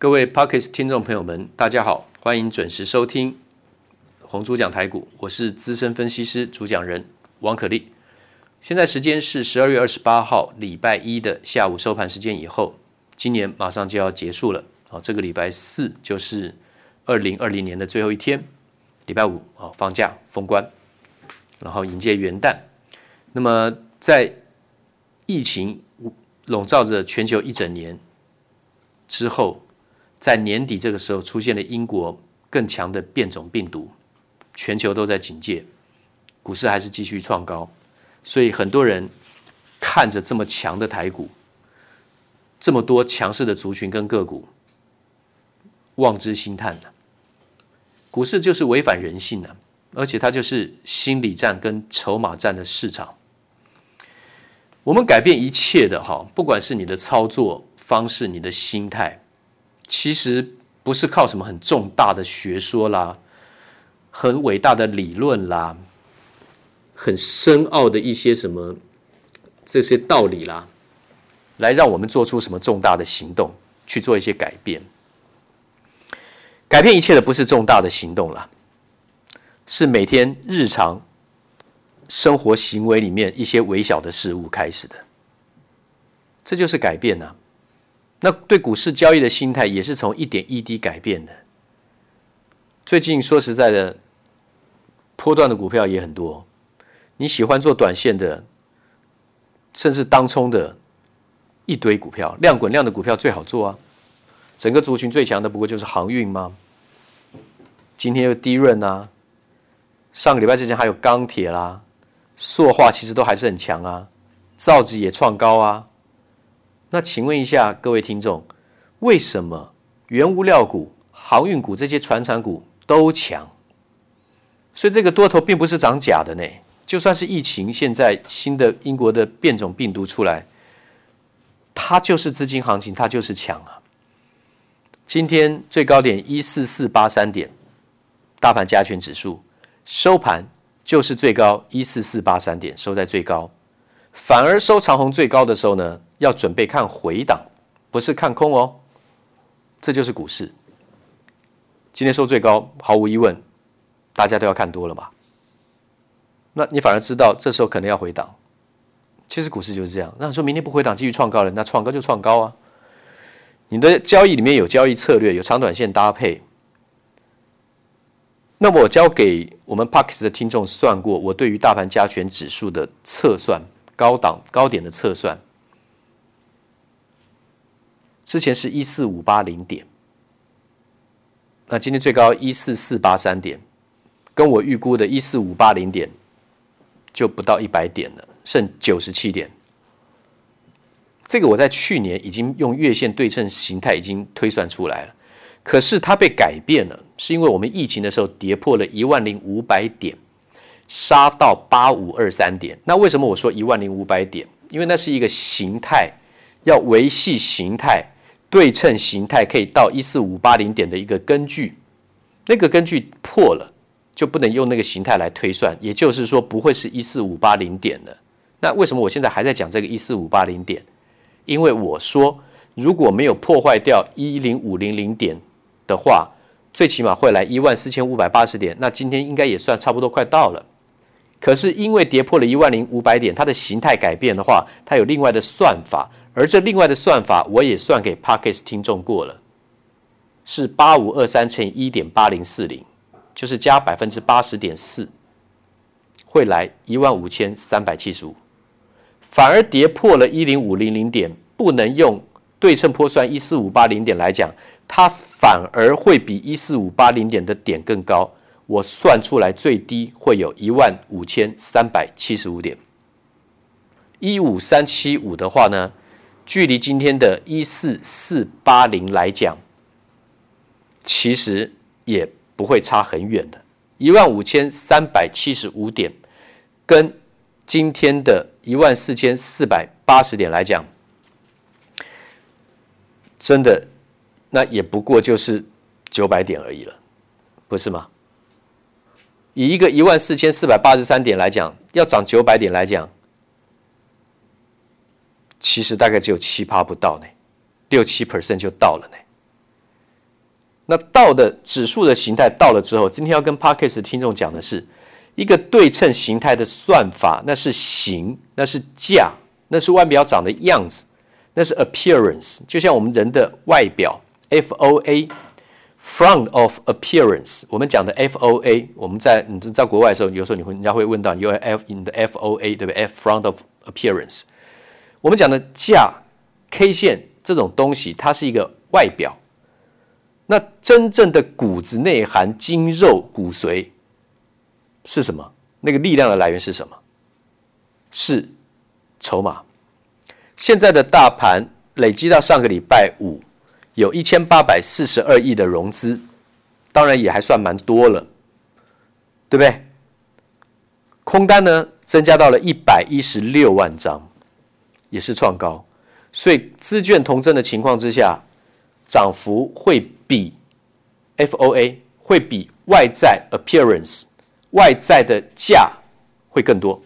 各位 Podcast 听众朋友们，大家好，欢迎准时收听红猪讲台股，我是资深分析师主讲人王可立。现在时间是十二月二十八号礼拜一的下午收盘时间以后，今年马上就要结束了，啊，这个礼拜四就是二零二零年的最后一天，礼拜五啊放假封关，然后迎接元旦。那么在疫情笼罩着全球一整年之后，在年底这个时候出现了英国更强的变种病毒，全球都在警戒，股市还是继续创高，所以很多人看着这么强的台股，这么多强势的族群跟个股，望之兴叹的。股市就是违反人性的，而且它就是心理战跟筹码战的市场。我们改变一切的哈，不管是你的操作方式、你的心态，其实不是靠什么很重大的学说啦、很伟大的理论啦、很深奥的一些什么这些道理啦，来让我们做出什么重大的行动去做一些改变。改变一切的不是重大的行动啦，是每天日常。生活行为里面一些微小的事物开始的，这就是改变呐、那对股市交易的心态也是从一点一滴改变的。最近说实在的，波段的股票也很多。你喜欢做短线的，甚至当冲的一堆股票，量滚量的股票最好做啊。整个族群最强的不过就是航运吗？今天又低润啊，上个礼拜之前还有钢铁啦。塑化其实都还是很强啊，造纸也创高啊。那请问一下各位听众，为什么原物料股、航运股这些传产股都强？所以这个多头并不是涨假的呢。就算是疫情，现在新的英国的变种病毒出来，它就是资金行情，它就是强啊。今天最高点一四四八三点，大盘加权指数收盘。就是最高一四四八三点收在最高，反而收长红最高的时候呢，要准备看回档，不是看空哦。这就是股市。今天收最高，毫无疑问，大家都要看多了嘛。那你反而知道这时候可能要回档。其实股市就是这样。那你说明天不回档，继续创高了，那创高就创高啊。你的交易里面有交易策略，有长短线搭配。那我交给我们 Parks 的听众算过，我对于大盘加权指数的测算，高档高点的测算，之前是一四五八零点，那今天最高一四四八三点，跟我预估的一四五八零点就不到一百点了，剩九十七点。这个我在去年已经用月线对称形态已经推算出来了。可是它被改变了，是因为我们疫情的时候跌破了一万零五百点，杀到八五二三点。那为什么我说一万零五百点？因为那是一个形态，要维系形态对称形态可以到一四五八零点的一个根据。那个根据破了，就不能用那个形态来推算，也就是说不会是一四五八零点了。那为什么我现在还在讲这个一四五八零点？因为我说如果没有破坏掉一零五零零点。的话，最起码会来一万四千五百八十点，那今天应该也算差不多快到了。可是因为跌破了一万零五百点，它的形态改变的话，它有另外的算法，而这另外的算法我也算给 Podcast 听众过了，是八五二三乘以一点八零四零，就是加百分之八十点四，会来一万五千三百七十五，反而跌破了一零五零零点，不能用对称波算一四五八零点来讲。它反而会比一四五八零点的点更高，我算出来最低会有一万五千三百七十五点，一五三七五的话呢，距离今天的一四四八零来讲，其实也不会差很远的，一万五千三百七十五点，跟今天的一万四千四百八十点来讲，真的。那也不过就是九百点而已了，不是吗？以一个一万四千四百八十三点来讲，要涨九百点来讲，其实大概只有七趴不到呢，六七 percent 就到了呢。那到的指数的形态到了之后，今天要跟 Podcast 听众讲的是一个对称形态的算法，那是形，那是价，那是外表长的样子，那是 appearance，就像我们人的外表，F O A，front of appearance，我们讲的 F O A，我们在你在国外的时候，有时候你会人家会问到，你有 F in the F O A，对不对？F front of appearance，我们讲的价 K 线这种东西，它是一个外表。那真正的骨子内涵、筋肉、骨髓是什么？那个力量的来源是什么？是筹码。现在的大盘累积到上个礼拜五，有一千八百四十二亿的融资，当然也还算蛮多了，对不对？空单呢，增加到了一百一十六万张，也是创高。所以资券同增的情况之下，涨幅会。比 FOA 会比外在 appearance 外在的价会更多，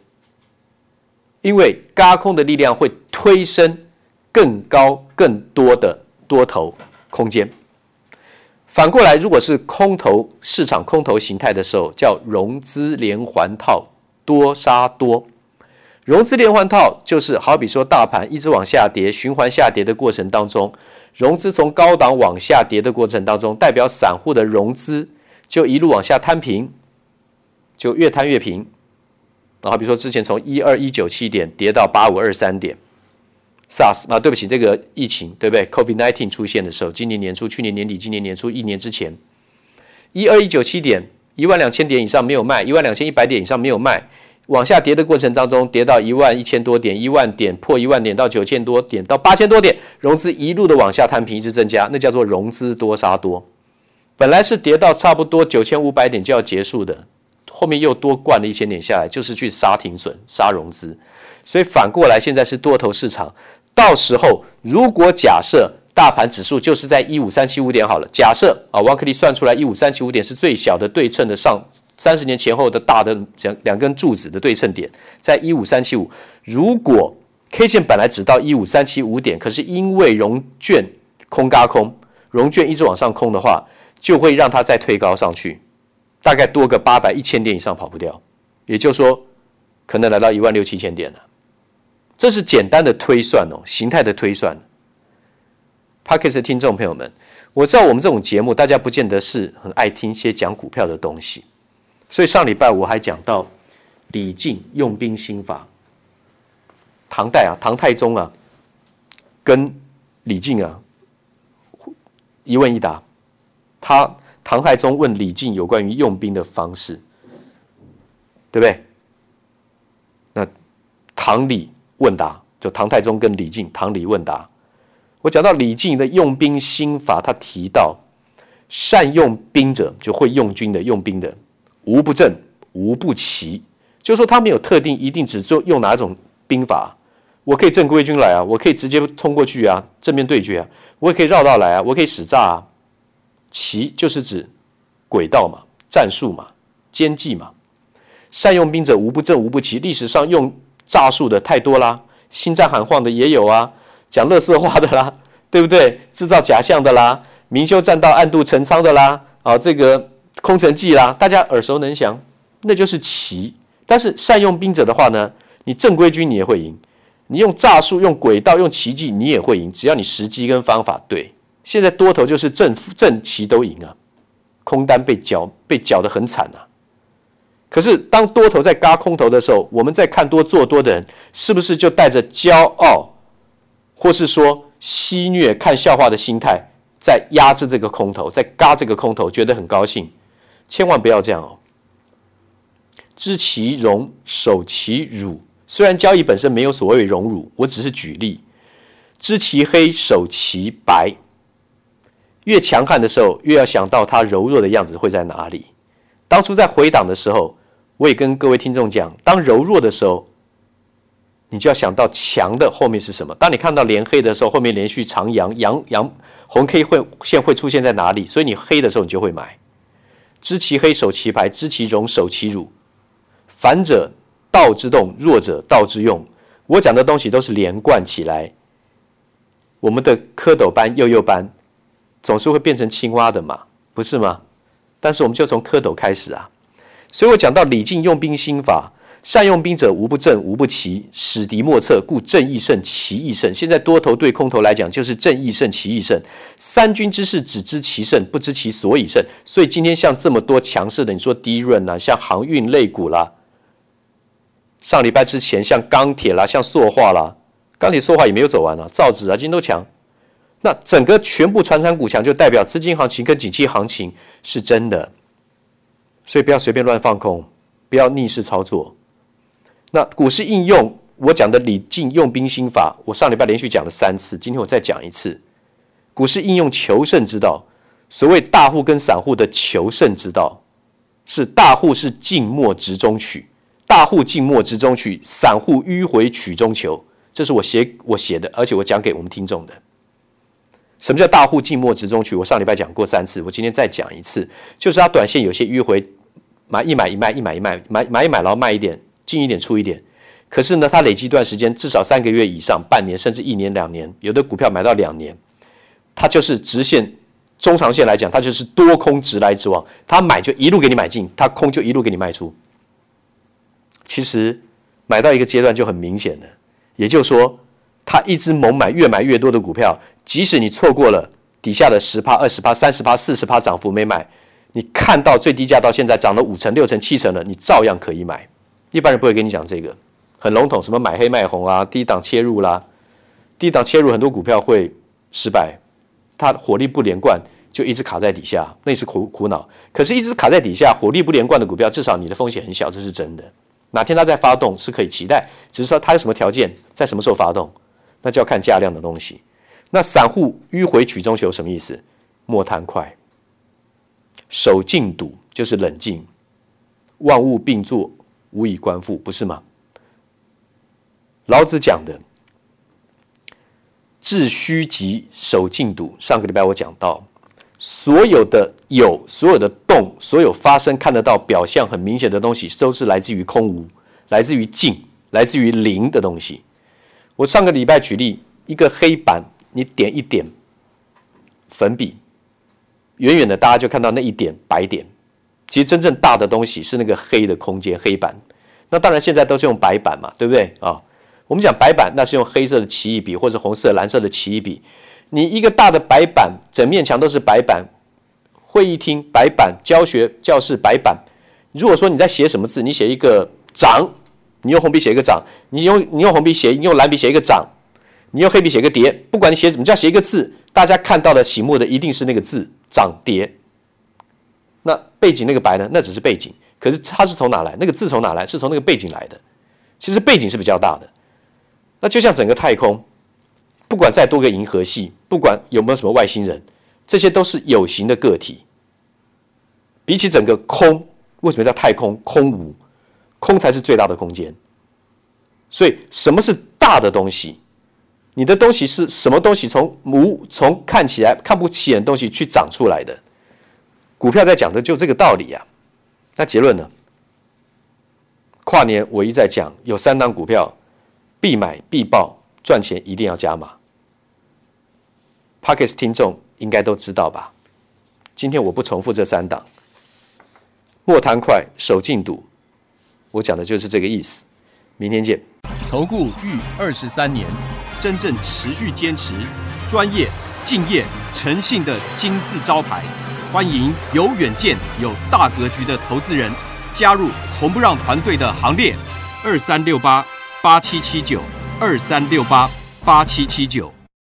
因为轧空的力量会推升更高更多的多头空间。反过来，如果是空头市场空头形态的时候，叫融资连环套多杀多。融资连环套就是好比说大盘一直往下跌，循环下跌的过程当中，融资从高档往下跌的过程当中，代表散户的融资就一路往下摊平，就越摊越平。然后比如说之前从一二一九七点跌到八五二三点，SARS 啊，对不起，这个疫情对不对？COVID-19 出现的时候，今年年初、去年年底、今年年初一年之前，一二一九七点一万两千点以上没有卖，一万两千一百点以上没有卖。往下跌的过程当中，跌到一万一千多点，一万点破一万点到九千多点到八千多点，融资一路的往下摊平，一直增加，那叫做融资多杀多。本来是跌到差不多九千五百点就要结束的，后面又多灌了一千点下来，就是去杀停损、杀融资。所以反过来，现在是多头市场。到时候如果假设大盘指数就是在一五三七五点好了，假设啊，王可立算出来一五三七五点是最小的对称的上。三十年前后的大的两两根柱子的对称点在一五三七五，如果 K 线本来只到一五三七五点，可是因为融券空嘎空，融券一直往上空的话，就会让它再推高上去，大概多个八百一千点以上跑不掉，也就是说，可能来到一万六七千点了。这是简单的推算哦，形态的推算。Podcast 的听众朋友们，我知道我们这种节目大家不见得是很爱听一些讲股票的东西。所以上礼拜我还讲到李靖用兵心法，唐代啊，唐太宗啊，跟李靖啊一问一答。他唐太宗问李靖有关于用兵的方式，对不对？那唐李问答，就唐太宗跟李靖唐李问答。我讲到李靖的用兵心法，他提到善用兵者，就会用军的用兵的。无不正，无不奇，就是说他没有特定一定只做用哪种兵法，我可以正规军来啊，我可以直接冲过去啊，正面对决啊，我也可以绕道来啊，我可以使诈啊。奇就是指轨道嘛，战术嘛，奸计嘛。善用兵者，无不正，无不奇。历史上用诈术的太多啦，心战喊话的也有啊，讲乐色话的啦，对不对？制造假象的啦，明修栈道，暗度陈仓的啦，啊，这个。空城计啦，大家耳熟能详，那就是奇。但是善用兵者的话呢，你正规军你也会赢，你用诈术、用诡道、用奇计你也会赢，只要你时机跟方法对。现在多头就是正正奇都赢啊，空单被搅被搅得很惨啊。可是当多头在嘎空头的时候，我们在看多做多的人，是不是就带着骄傲，或是说戏谑、看笑话的心态，在压制这个空头，在嘎这个空头，觉得很高兴？千万不要这样哦！知其荣，守其辱。虽然交易本身没有所谓荣辱，我只是举例。知其黑，守其白。越强悍的时候，越要想到它柔弱的样子会在哪里。当初在回档的时候，我也跟各位听众讲，当柔弱的时候，你就要想到强的后面是什么。当你看到连黑的时候，后面连续长阳阳阳红 K 会线会出现在哪里？所以你黑的时候，你就会买。知其黑，守其白；知其荣，守其辱。反者道之动，弱者道之用。我讲的东西都是连贯起来。我们的蝌蚪班、幼幼班总是会变成青蛙的嘛，不是吗？但是我们就从蝌蚪开始啊。所以我讲到礼敬用兵心法，善用兵者无不正无不奇，使敌莫测，故正亦胜，奇亦胜。现在多头对空头来讲，就是正亦胜，奇亦胜。三军之势只知其胜，不知其所以胜。所以今天像这么多强势的，你说低润啊，像航运类股啦，上礼拜之前像钢铁啦，像塑化啦，钢铁塑化也没有走完啊，造纸啊，今天都强。那整个全部传产股强，就代表资金行情跟景气行情是真的。所以不要随便乱放空，不要逆势操作。那股市应用我讲的礼敬用兵心法，我上礼拜连续讲了三次，今天我再讲一次。股市应用求胜之道，所谓大户跟散户的求胜之道，是大户是静默直中取，大户静默直中取，散户迂回曲中求。这是我写我写的，而且我讲给我们听众的。什么叫大户静默直中取？我上礼拜讲过三次，我今天再讲一次，就是它短线有些迂回，买一买一卖，一买一卖，买买一买，然后卖一点，进一点出一点。可是呢，它累积一段时间，至少三个月以上，半年甚至一年两年，有的股票买到两年，它就是直线、中长线来讲，它就是多空直来直往。它买就一路给你买进，它空就一路给你卖出。其实买到一个阶段就很明显的，也就是说。他一直猛买，越买越多的股票，即使你错过了底下的十趴、二十趴、三十趴、四十趴涨幅没买，你看到最低价到现在涨了五成、六成、七成了，你照样可以买。一般人不会跟你讲这个，很笼统，什么买黑卖红啊，低档切入啦，低档切入很多股票会失败，它火力不连贯，就一直卡在底下，那是苦苦恼。可是，一直卡在底下，火力不连贯的股票，至少你的风险很小，这是真的。哪天它再发动是可以期待，只是说它有什么条件，在什么时候发动。那就要看价量的东西。那散户迂回曲中求什么意思？莫贪快，守静笃就是冷静，万物并作，无以观复，不是吗？老子讲的致虚极，守静笃。上个礼拜我讲到，所有的有，所有的动，所有发生看得到表象很明显的东西，都是来自于空无，来自于静，来自于灵的东西。我上个礼拜举例，一个黑板，你点一点粉笔，远远的大家就看到那一点白点。其实真正大的东西是那个黑的空间，黑板。那当然现在都是用白板嘛，对不对啊？我们讲白板，那是用黑色的奇异笔或者红色、蓝色的奇异笔。你一个大的白板，整面墙都是白板，会议厅白板，教学教室白板。如果说你在写什么字，你写一个长。你用红笔写一个涨，你用你用红笔写，你用蓝笔写一个涨，你用黑笔写一个跌，不管你写什么，只要写一个字，大家看到的醒目的一定是那个字涨跌。那背景那个白呢？那只是背景，可是它是从哪来？那个字从哪来？是从那个背景来的。其实背景是比较大的。那就像整个太空，不管再多个银河系，不管有没有什么外星人，这些都是有形的个体。比起整个空，为什么叫太空？空无。空才是最大的空间，所以什么是大的东西？你的东西是什么东西？从无，从看起来看不起眼的东西去长出来的。股票在讲的就这个道理呀。那结论呢？跨年我一再讲，有三档股票必买必报，赚钱一定要加码。Podcast 听众应该都知道吧？今天我不重复这三档，莫贪快，守进度。我讲的就是这个意思，明天见。投顾逾二十三年，真正持续坚持、专业、敬业、诚信的金字招牌，欢迎有远见、有大格局的投资人加入红不让团队的行列。二三六八八七七九，二三六八八七七九。